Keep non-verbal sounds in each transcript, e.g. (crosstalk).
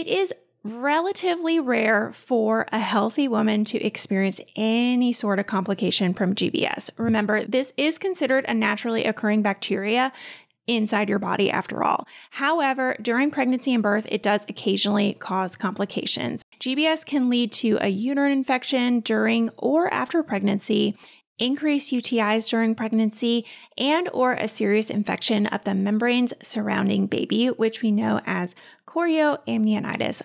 it is relatively rare for a healthy woman to experience any sort of complication from GBS. Remember, this is considered a naturally occurring bacteria inside your body after all. However, during pregnancy and birth, it does occasionally cause complications. GBS can lead to a uterine infection during or after pregnancy increased UTIs during pregnancy, and or a serious infection of the membranes surrounding baby, which we know as chorioamnionitis.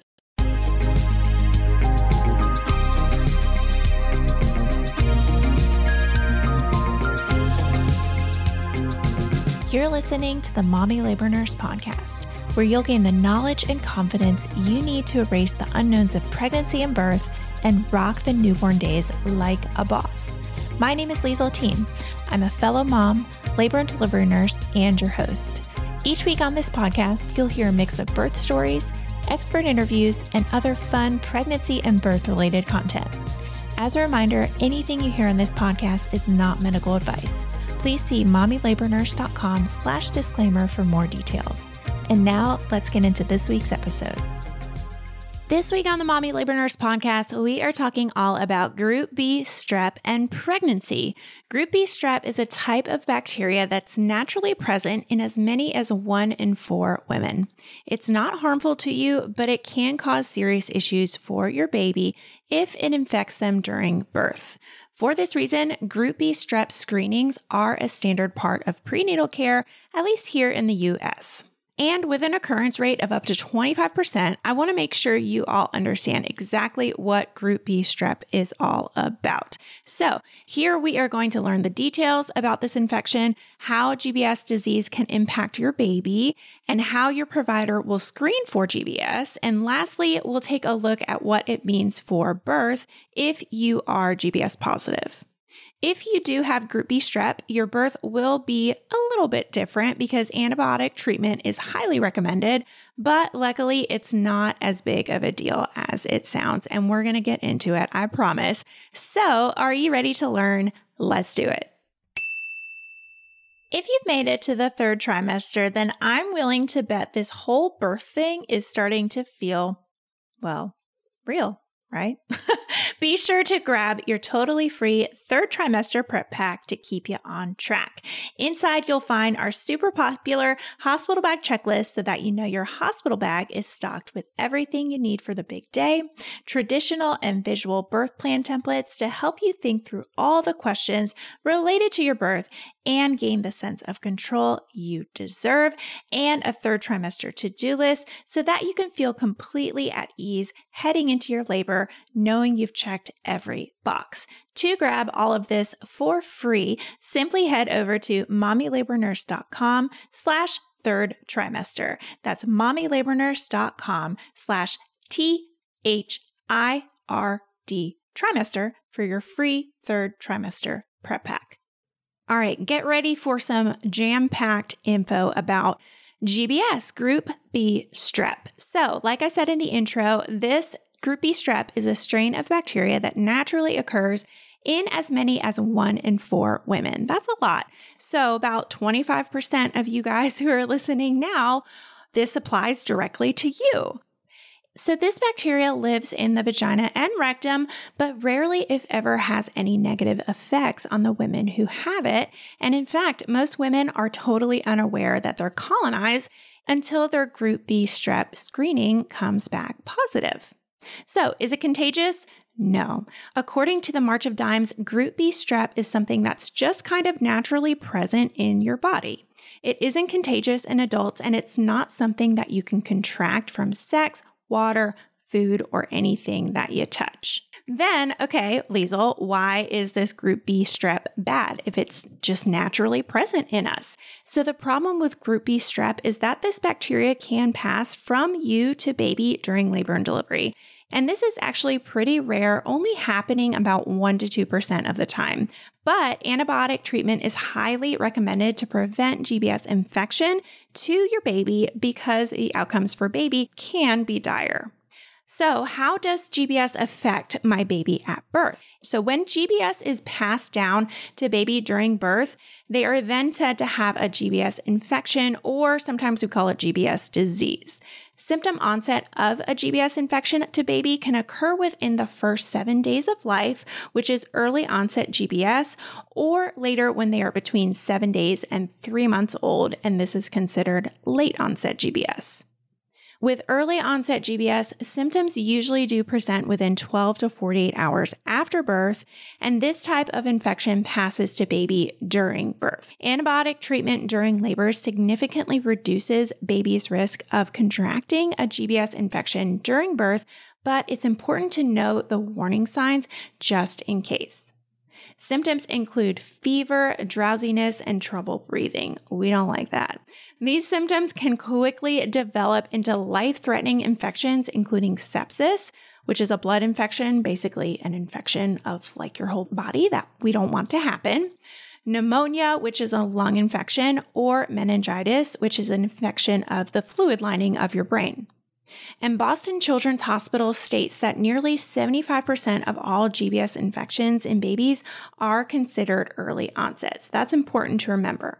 You're listening to the Mommy Labor Nurse podcast, where you'll gain the knowledge and confidence you need to erase the unknowns of pregnancy and birth and rock the newborn days like a boss. My name is Liesel Teen. I'm a fellow mom, labor and delivery nurse, and your host. Each week on this podcast, you'll hear a mix of birth stories, expert interviews, and other fun pregnancy and birth related content. As a reminder, anything you hear on this podcast is not medical advice please see mommylabornurse.com slash disclaimer for more details. And now let's get into this week's episode. This week on the Mommy Labor Nurse podcast, we are talking all about Group B strep and pregnancy. Group B strep is a type of bacteria that's naturally present in as many as one in four women. It's not harmful to you, but it can cause serious issues for your baby if it infects them during birth. For this reason, Group B strep screenings are a standard part of prenatal care, at least here in the US. And with an occurrence rate of up to 25%, I want to make sure you all understand exactly what Group B strep is all about. So, here we are going to learn the details about this infection, how GBS disease can impact your baby, and how your provider will screen for GBS. And lastly, we'll take a look at what it means for birth if you are GBS positive. If you do have group B strep, your birth will be a little bit different because antibiotic treatment is highly recommended, but luckily it's not as big of a deal as it sounds. And we're going to get into it, I promise. So, are you ready to learn? Let's do it. If you've made it to the third trimester, then I'm willing to bet this whole birth thing is starting to feel, well, real right? (laughs) Be sure to grab your totally free third trimester prep pack to keep you on track. Inside, you'll find our super popular hospital bag checklist so that you know your hospital bag is stocked with everything you need for the big day, traditional and visual birth plan templates to help you think through all the questions related to your birth and gain the sense of control you deserve, and a third trimester to do list so that you can feel completely at ease heading into your labor, knowing you've checked every box. To grab all of this for free, simply head over to mommylabornurse.com slash third trimester. That's mommylabornurse.com slash T H I R D trimester for your free third trimester prep pack. All right, get ready for some jam packed info about GBS, Group B strep. So, like I said in the intro, this Group B strep is a strain of bacteria that naturally occurs in as many as one in four women. That's a lot. So, about 25% of you guys (laughs) who are listening now, this applies directly to you. So, this bacteria lives in the vagina and rectum, but rarely, if ever, has any negative effects on the women who have it. And in fact, most women are totally unaware that they're colonized until their group B strep screening comes back positive. So, is it contagious? No. According to the March of Dimes, group B strep is something that's just kind of naturally present in your body. It isn't contagious in adults, and it's not something that you can contract from sex water, food, or anything that you touch. Then, okay, Liesel, why is this group B strep bad if it's just naturally present in us? So, the problem with group B strep is that this bacteria can pass from you to baby during labor and delivery. And this is actually pretty rare, only happening about 1% to 2% of the time. But antibiotic treatment is highly recommended to prevent GBS infection to your baby because the outcomes for baby can be dire. So, how does GBS affect my baby at birth? So, when GBS is passed down to baby during birth, they are then said to have a GBS infection, or sometimes we call it GBS disease. Symptom onset of a GBS infection to baby can occur within the first seven days of life, which is early onset GBS, or later when they are between seven days and three months old, and this is considered late onset GBS. With early onset GBS, symptoms usually do present within 12 to 48 hours after birth, and this type of infection passes to baby during birth. Antibiotic treatment during labor significantly reduces baby's risk of contracting a GBS infection during birth, but it's important to note the warning signs just in case. Symptoms include fever, drowsiness, and trouble breathing. We don't like that. These symptoms can quickly develop into life threatening infections, including sepsis, which is a blood infection, basically an infection of like your whole body that we don't want to happen. Pneumonia, which is a lung infection, or meningitis, which is an infection of the fluid lining of your brain. And Boston Children's Hospital states that nearly 75% of all GBS infections in babies are considered early onset. So that's important to remember.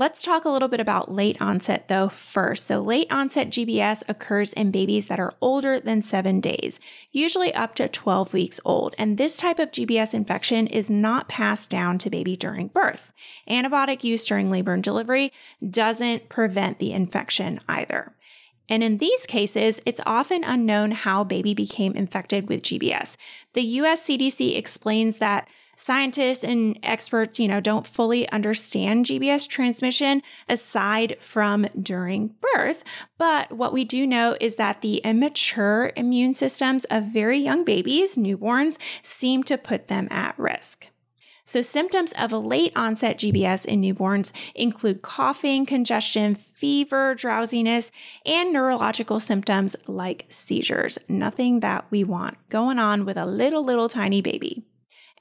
Let's talk a little bit about late onset though first. So, late onset GBS occurs in babies that are older than seven days, usually up to 12 weeks old. And this type of GBS infection is not passed down to baby during birth. Antibiotic use during labor and delivery doesn't prevent the infection either. And in these cases, it's often unknown how baby became infected with GBS. The US CDC explains that scientists and experts, you know, don't fully understand GBS transmission aside from during birth. But what we do know is that the immature immune systems of very young babies, newborns, seem to put them at risk. So, symptoms of a late onset GBS in newborns include coughing, congestion, fever, drowsiness, and neurological symptoms like seizures. Nothing that we want going on with a little, little tiny baby.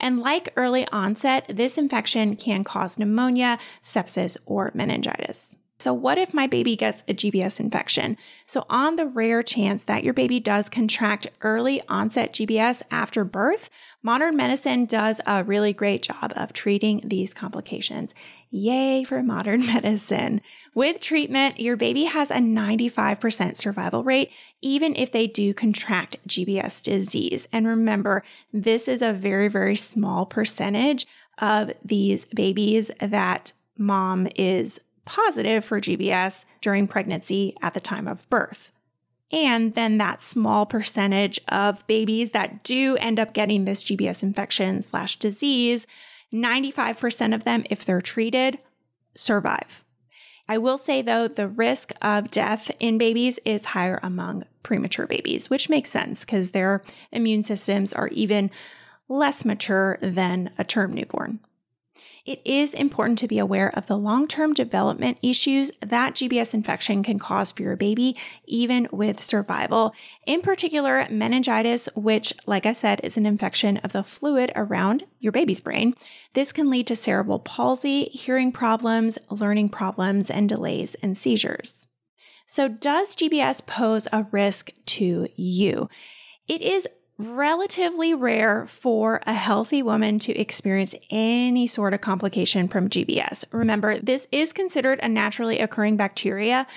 And like early onset, this infection can cause pneumonia, sepsis, or meningitis. So, what if my baby gets a GBS infection? So, on the rare chance that your baby does contract early onset GBS after birth, modern medicine does a really great job of treating these complications. Yay for modern (laughs) medicine. With treatment, your baby has a 95% survival rate, even if they do contract GBS disease. And remember, this is a very, very small percentage of these babies that mom is positive for GBS during pregnancy at the time of birth. And then that small percentage of babies that do end up getting this GBS infection slash disease, 95% of them, if they're treated, survive. I will say though, the risk of death in babies is higher among premature babies, which makes sense because their immune systems are even less mature than a term newborn it is important to be aware of the long term development issues that GBS infection can cause for your baby, even with survival. In particular, meningitis, which, like I said, is an infection of the fluid around your baby's brain. This can lead to cerebral palsy, hearing problems, learning problems, and delays and seizures. So, does GBS pose a risk to you? It is relatively rare for a healthy woman to experience any sort of complication from GBS. Remember, this is considered a naturally occurring bacteria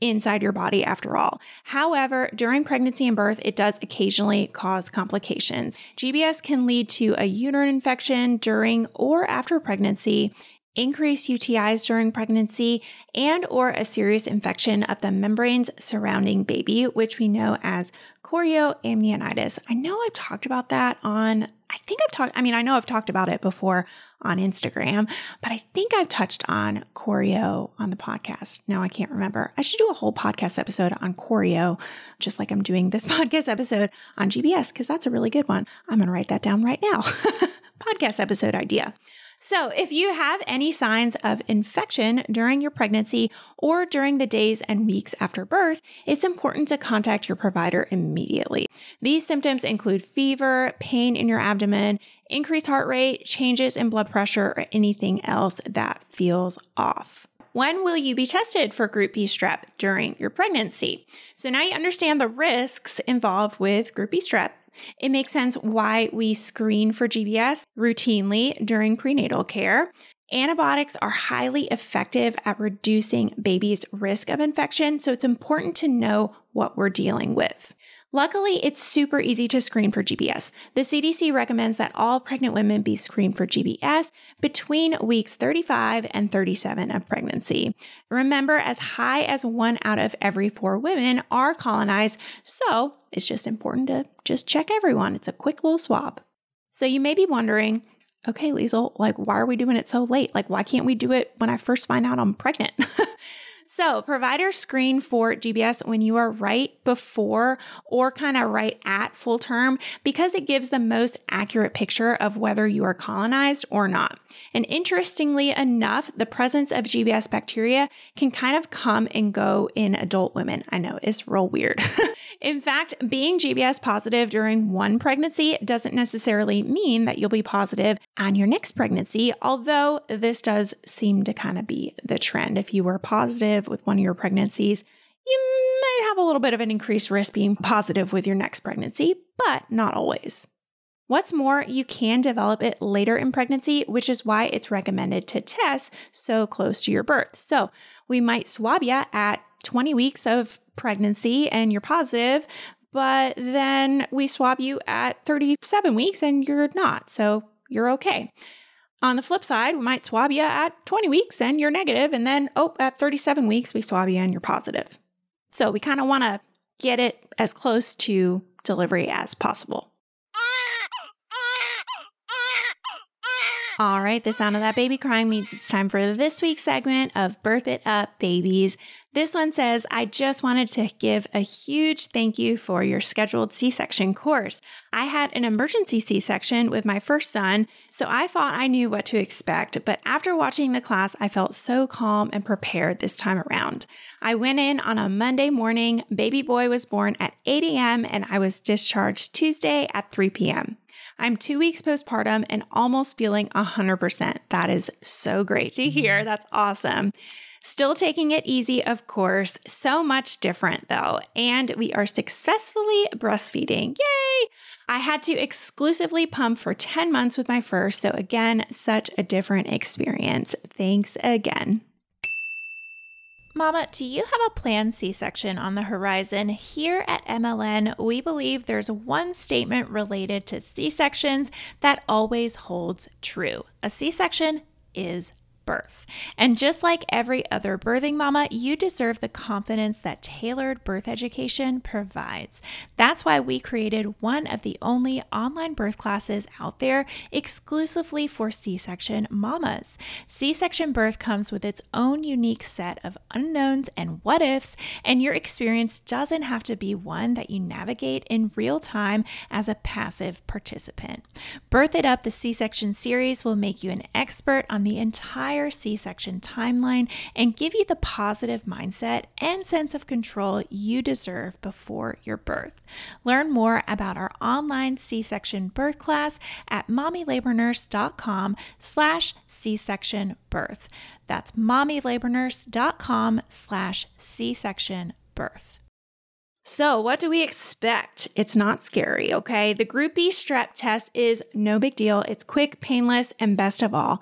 inside your body after all. However, during pregnancy and birth, it does occasionally cause complications. GBS can lead to a uterine infection during or after pregnancy increased UTIs during pregnancy, and or a serious infection of the membranes surrounding baby, which we know as chorioamnionitis. I know I've talked about that on I think I've talked I mean I know I've talked about it before on Instagram, but I think I've touched on chorio on the podcast. Now I can't remember. I should do a whole podcast episode on chorio, just like I'm doing this (laughs) podcast episode on GBS because that's a really good one. I'm going to write that down right now. (laughs) podcast episode idea. So, if you have any signs of infection during your pregnancy or during the days and weeks after birth, it's important to contact your provider immediately. These symptoms include fever, pain in your abdomen, increased heart rate, changes in blood pressure, or anything else that feels off. When will you be tested for Group B strep during your pregnancy? So now you understand the risks involved with Group B strep. It makes sense why we screen for GBS routinely during prenatal care. Antibiotics are highly effective at reducing babies' risk of infection, so it's important to know what we're dealing with. Luckily, it's super easy to screen for GBS. The CDC recommends that all pregnant women be screened for GBS between weeks 35 and 37 of pregnancy. Remember, as high as one out of every four women are colonized, so it's just important to just check everyone. It's a quick little swab. So you may be wondering, okay, Liesel, like, why are we doing it so late? Like, why can't we do it when I first find out I'm pregnant? (laughs) So, providers screen for GBS when you are right before or kind of right at full term because it gives the most accurate picture of whether you are colonized or not. And interestingly enough, the presence of GBS bacteria can kind of come and go in adult women. I know it's real weird. (laughs) in fact, being GBS positive during one pregnancy doesn't necessarily mean that you'll be positive on your next pregnancy, although this does seem to kind of be the trend. If you were positive, with one of your pregnancies, you might have a little bit of an increased risk being positive with your next pregnancy, but not always. What's more, you can develop it later in pregnancy, which is why it's recommended to test so close to your birth. So we might swab you at 20 weeks of pregnancy and you're positive, but then we swab you at 37 weeks and you're not. So you're okay. On the flip side, we might swab you at 20 weeks and you're negative, and then, oh, at 37 weeks, we swab you and you're positive. So we kind of want to get it as close to delivery as possible. All right, the sound of that baby crying means it's time for this week's segment of Birth It Up Babies. This one says, I just wanted to give a huge thank you for your scheduled C section course. I had an emergency C section with my first son, so I thought I knew what to expect, but after watching the class, I felt so calm and prepared this time around. I went in on a Monday morning, baby boy was born at 8 a.m., and I was discharged Tuesday at 3 p.m. I'm two weeks postpartum and almost feeling 100%. That is so great to hear. That's awesome. Still taking it easy, of course. So much different though. And we are successfully breastfeeding. Yay! I had to exclusively pump for 10 months with my first. So, again, such a different experience. Thanks again. Mama, do you have a planned C section on the horizon? Here at MLN, we believe there's one statement related to C sections that always holds true a C section is birth. And just like every other birthing mama, you deserve the confidence that tailored birth education provides. That's why we created one of the only online birth classes out there exclusively for C section mamas. C section birth comes with its own unique set of unknowns and what ifs, and your experience doesn't have to be one that you navigate in real time as a passive participant. Birth It Up, the C section series, will make you an expert on the entire entire C section timeline and give you the positive mindset and sense of control you deserve before your birth. Learn more about our online C section birth class at mommylabornurse.com slash C section birth. That's mommylabornurse.com slash C section birth. So, what do we expect? It's not scary, okay? The Group B strep test is no big deal. It's quick, painless, and best of all,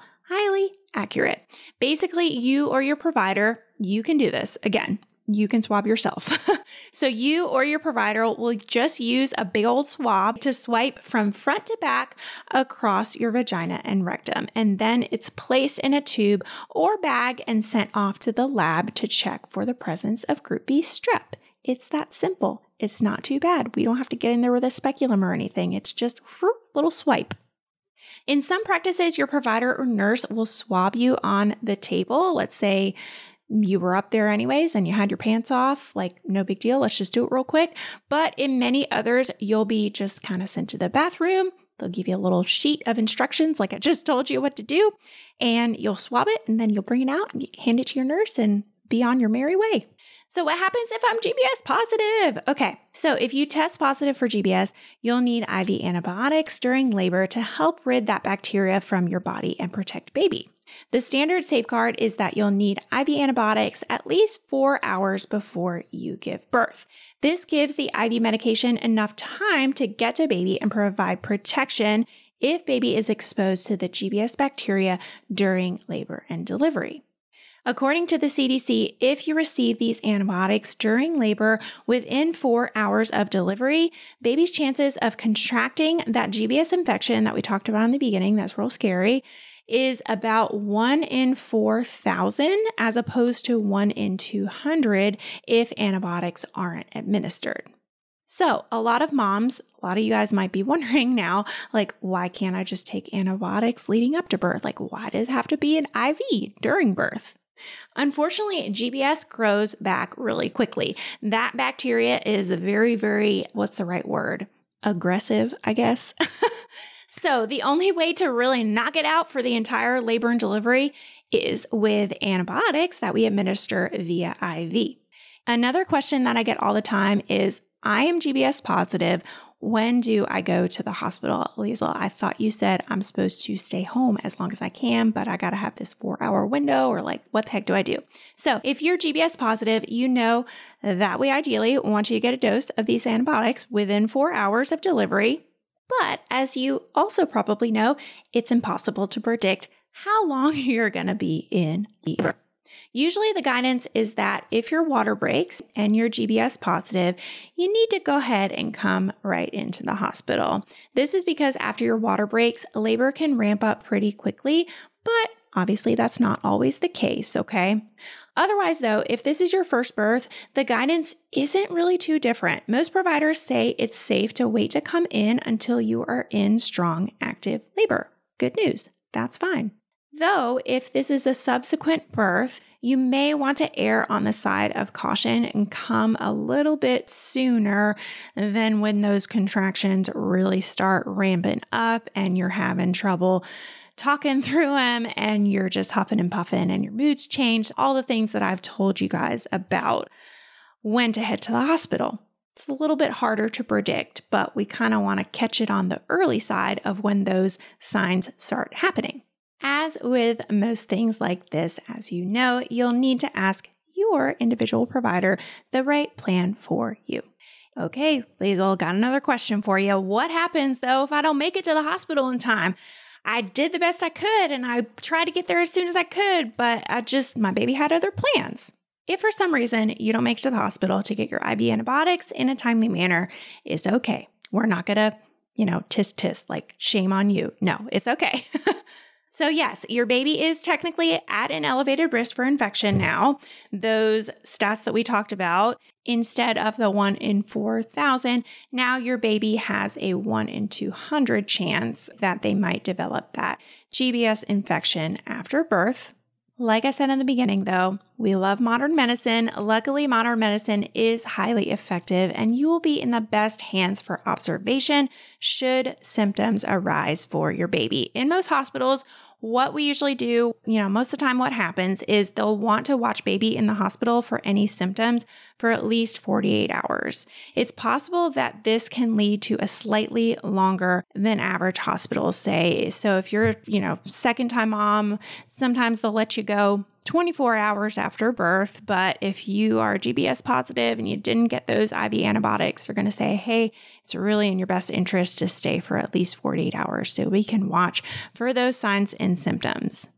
accurate. Basically, you or your provider, you can do this. Again, you can swab yourself. (laughs) so, you or your provider will just use a big old swab to swipe from front to back across your vagina and rectum. And then it's placed in a tube or bag and sent off to the lab to check for the presence of group B strep. It's that simple. It's not too bad. We don't have to get in there with a speculum or anything. It's just a little swipe. In some practices, your provider or nurse will swab you on the table. Let's say you were up there anyways and you had your pants off, like no big deal. Let's just do it real quick. But in many others, you'll be just kind of sent to the bathroom. They'll give you a little sheet of instructions, like I just told you what to do, and you'll swab it and then you'll bring it out and hand it to your nurse and be on your merry way. So, what happens if I'm GBS positive? Okay, so if you test positive for GBS, you'll need IV antibiotics during labor to help rid that bacteria from your body and protect baby. The standard safeguard is that you'll need IV antibiotics at least four hours before you give birth. This gives the IV medication enough time to get to baby and provide protection if baby is exposed to the GBS bacteria during labor and delivery. According to the CDC, if you receive these antibiotics during labor within four hours of delivery, baby's chances of contracting that GBS infection that we talked about in the beginning, that's real scary, is about one in 4,000 as opposed to one in 200 if antibiotics aren't administered. So, a lot of moms, a lot of you guys might be (laughs) wondering now, like, why can't I just take antibiotics leading up to birth? Like, why does it have to be an IV during birth? Unfortunately, GBS grows back really quickly. That bacteria is a very, very, what's the right word? Aggressive, I guess. (laughs) so, the only way to really knock it out for the entire labor and delivery is with antibiotics that we administer via IV. Another question that I get all the time is I am GBS positive. When do I go to the hospital? Liesel, I thought you said I'm supposed to stay home as long as I can, but I got to have this four hour window, or like, what the heck do I do? So, if you're GBS positive, you know that we ideally want you to get a dose of these antibiotics within four hours of delivery. But as you also probably know, it's impossible to predict how long (laughs) you're going to be in labor. Usually, the guidance is that if your water breaks and you're GBS positive, you need to go ahead and come right into the hospital. This is because after your water breaks, labor can ramp up pretty quickly, but obviously that's not always the case, okay? Otherwise, though, if this is your first birth, the guidance isn't really too different. Most providers say it's safe to wait to come in until you are in strong active labor. Good news, that's fine. Though, if this is a subsequent birth, you may want to err on the side of caution and come a little bit sooner than when those contractions really start ramping up and you're having trouble talking (laughs) through them and you're just huffing and puffing and your mood's changed, all the things that I've told you guys about when to head to the hospital. It's a little bit harder to predict, but we kind of want to catch it on the early side of when those signs start happening. As with most things like this, as you know, you'll need to ask your individual provider the right plan for you. Okay, Liesel, got another question for you. What happens though if I don't make it to the hospital in time? I did the best I could and I tried to get there as soon as I could, but I just, my baby had other plans. If for some reason you don't make it to the hospital to get your IV antibiotics in a timely manner, it's okay. We're not gonna, you know, tis tis, like shame on you. No, it's okay. (laughs) So, yes, your baby is technically at an elevated risk for infection now. Those stats that we talked about, instead of the one in 4,000, now your baby has a one in 200 chance that they might develop that GBS infection after birth. Like I said in the beginning, though, we love modern medicine. Luckily, modern medicine is highly effective, and you will be in the best hands for observation should symptoms arise for your baby. In most hospitals, what we usually do, you know, most of the time, what happens is they'll want to watch baby in the hospital for any symptoms for at least 48 hours. It's possible that this can lead to a slightly longer than average hospital stay. So if you're, you know, second time mom, sometimes they'll let you go 24 hours after birth. But if you are GBS positive and you didn't get those IV antibiotics, they're going to say, hey, it's really in your best interest to stay for at least 48 hours so we can watch for those signs and symptoms.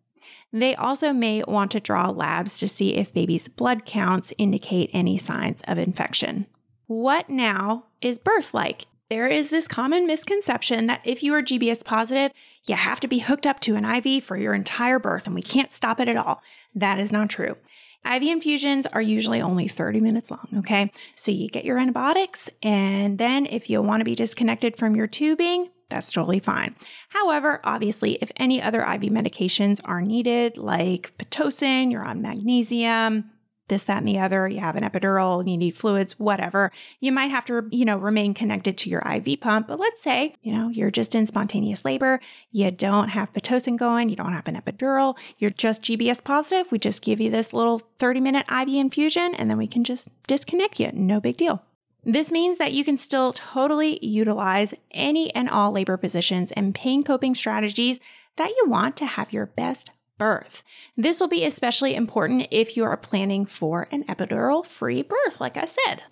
They also may want to draw labs to see if baby's blood counts indicate any signs of infection. What now is birth like? There is this common misconception that if you are GBS positive, you have to be hooked up to an IV for your entire birth and we can't stop it at all. That is not true. IV infusions are usually only 30 minutes long, okay? So you get your antibiotics, and then if you want to be disconnected from your tubing, that's totally fine. However, obviously, if any other IV medications are needed, like Pitocin, you're on magnesium, this, that, and the other, you have an epidural, you need fluids, whatever, you might have to, you know, remain connected to your IV pump. But let's say, you know, you're just in spontaneous labor, you don't have Pitocin going, you don't have an epidural, you're just GBS positive. We just give you this little 30 minute IV infusion and then we can just disconnect you. No big deal. This means that you can still totally utilize any and all labor positions and pain coping strategies that you want to have your best birth. This will be especially important if you are planning for an epidural free birth, like I said.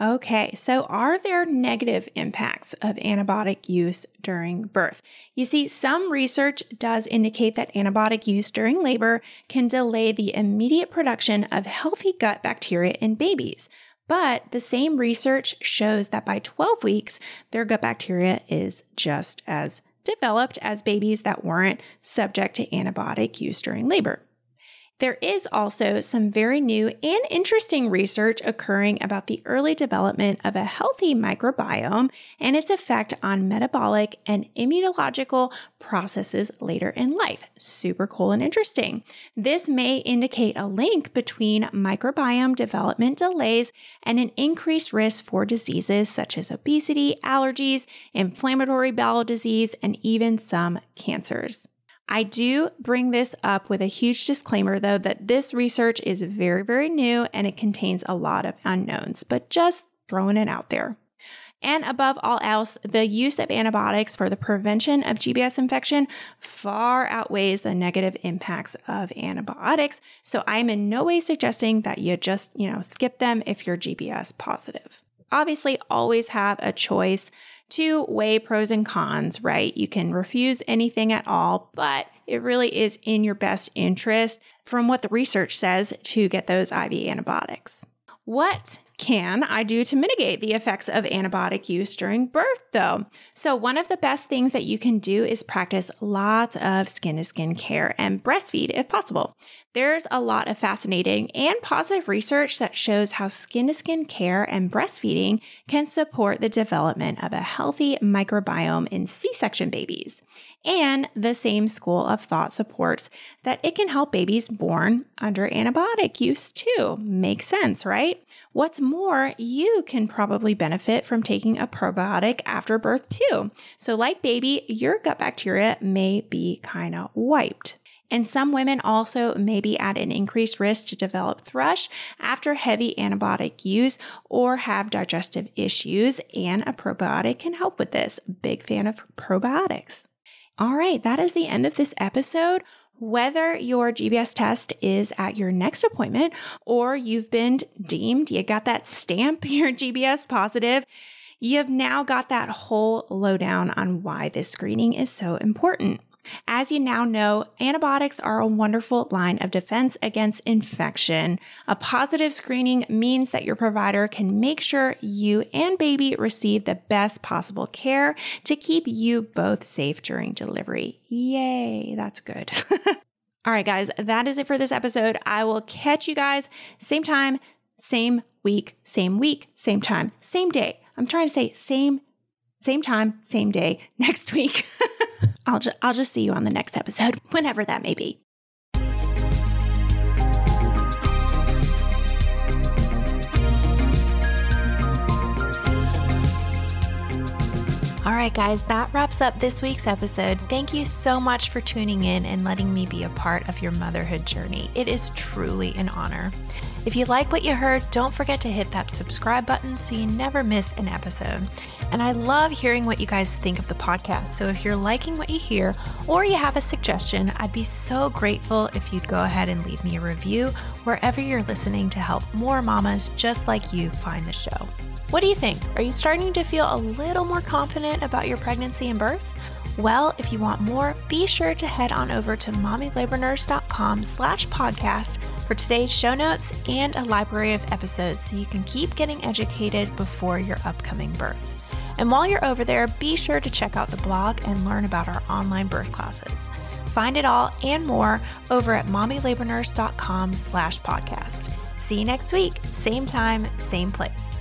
Okay, so are there negative impacts of antibiotic use during birth? You see, some research does indicate that antibiotic use during labor can delay the immediate production of healthy gut bacteria in babies. But the same research shows that by 12 weeks, their gut bacteria is just as developed as babies that weren't subject to antibiotic use during labor. There is also some very new and interesting research occurring about the early development of a healthy microbiome and its effect on metabolic and immunological processes later in life. Super cool and interesting. This may indicate a link between microbiome development delays and an increased risk for diseases such as obesity, allergies, inflammatory bowel disease, and even some cancers. I do bring this up with a huge disclaimer, though, that this research is very, very new and it contains a lot of unknowns, but just throwing it out there. And above all else, the use of antibiotics for the prevention of GBS infection far outweighs the negative impacts of antibiotics. So I'm in no way suggesting that you just, you know, skip them if you're GBS positive. Obviously, always have a choice to weigh pros and cons, right? You can refuse anything at all, but it really is in your best interest, from what the research says, to get those IV antibiotics. What can I do to mitigate the effects of antibiotic use during birth, though? So, one of the best things that you can do is practice lots of skin to skin care and breastfeed if possible. There's a lot of fascinating and positive research that shows how skin to skin care and breastfeeding can support the development of a healthy microbiome in C section babies. And the same school of thought supports that it can help babies born under antibiotic use too. Makes sense, right? What's more, you can probably benefit from taking a probiotic after birth too. So, like baby, your gut bacteria may be kind of wiped. And some women also may be at an increased risk to develop thrush after heavy antibiotic use or have digestive issues, and a probiotic can help with this. Big fan of probiotics. All right, that is the end of this episode. Whether your GBS test is at your next appointment or you've been deemed, you got that stamp, (laughs) you're GBS positive, you have now got that whole lowdown on why this screening is so important. As you now know, antibiotics are a wonderful line of defense against infection. A positive screening means that your provider can make sure you and baby receive the best possible care to keep you both safe during delivery. Yay, that's good. (laughs) All right, guys, that is it for this episode. I will catch you guys same time, same week, same week, same time, same day. I'm trying to say same same time, same day (laughs) next week. (laughs) I'll, ju- I'll just see you on the next episode, (laughs) whenever that may be. All right, guys, that wraps up this week's episode. Thank you so much for tuning in and letting me be a part of your motherhood journey. It is truly an honor. If you like what you heard, don't forget to hit that subscribe button so you never miss an episode. And I love hearing what you guys think of the podcast. So if you're liking what you hear or you have a suggestion, I'd be so grateful if you'd go ahead and leave me a review wherever you're listening to help more mamas just like you find the show. What do you think? Are you starting to feel a little more confident about your pregnancy and birth? Well, if you want more, be sure to head on over to mommylabornurse.com slash podcast for today's show notes and a library of episodes so you can keep getting educated before your upcoming birth. And while you're over there, be sure to check out the blog and learn about our online birth classes. Find it all and more over at mommylabornurse.com slash podcast. See you next week, same time, same place.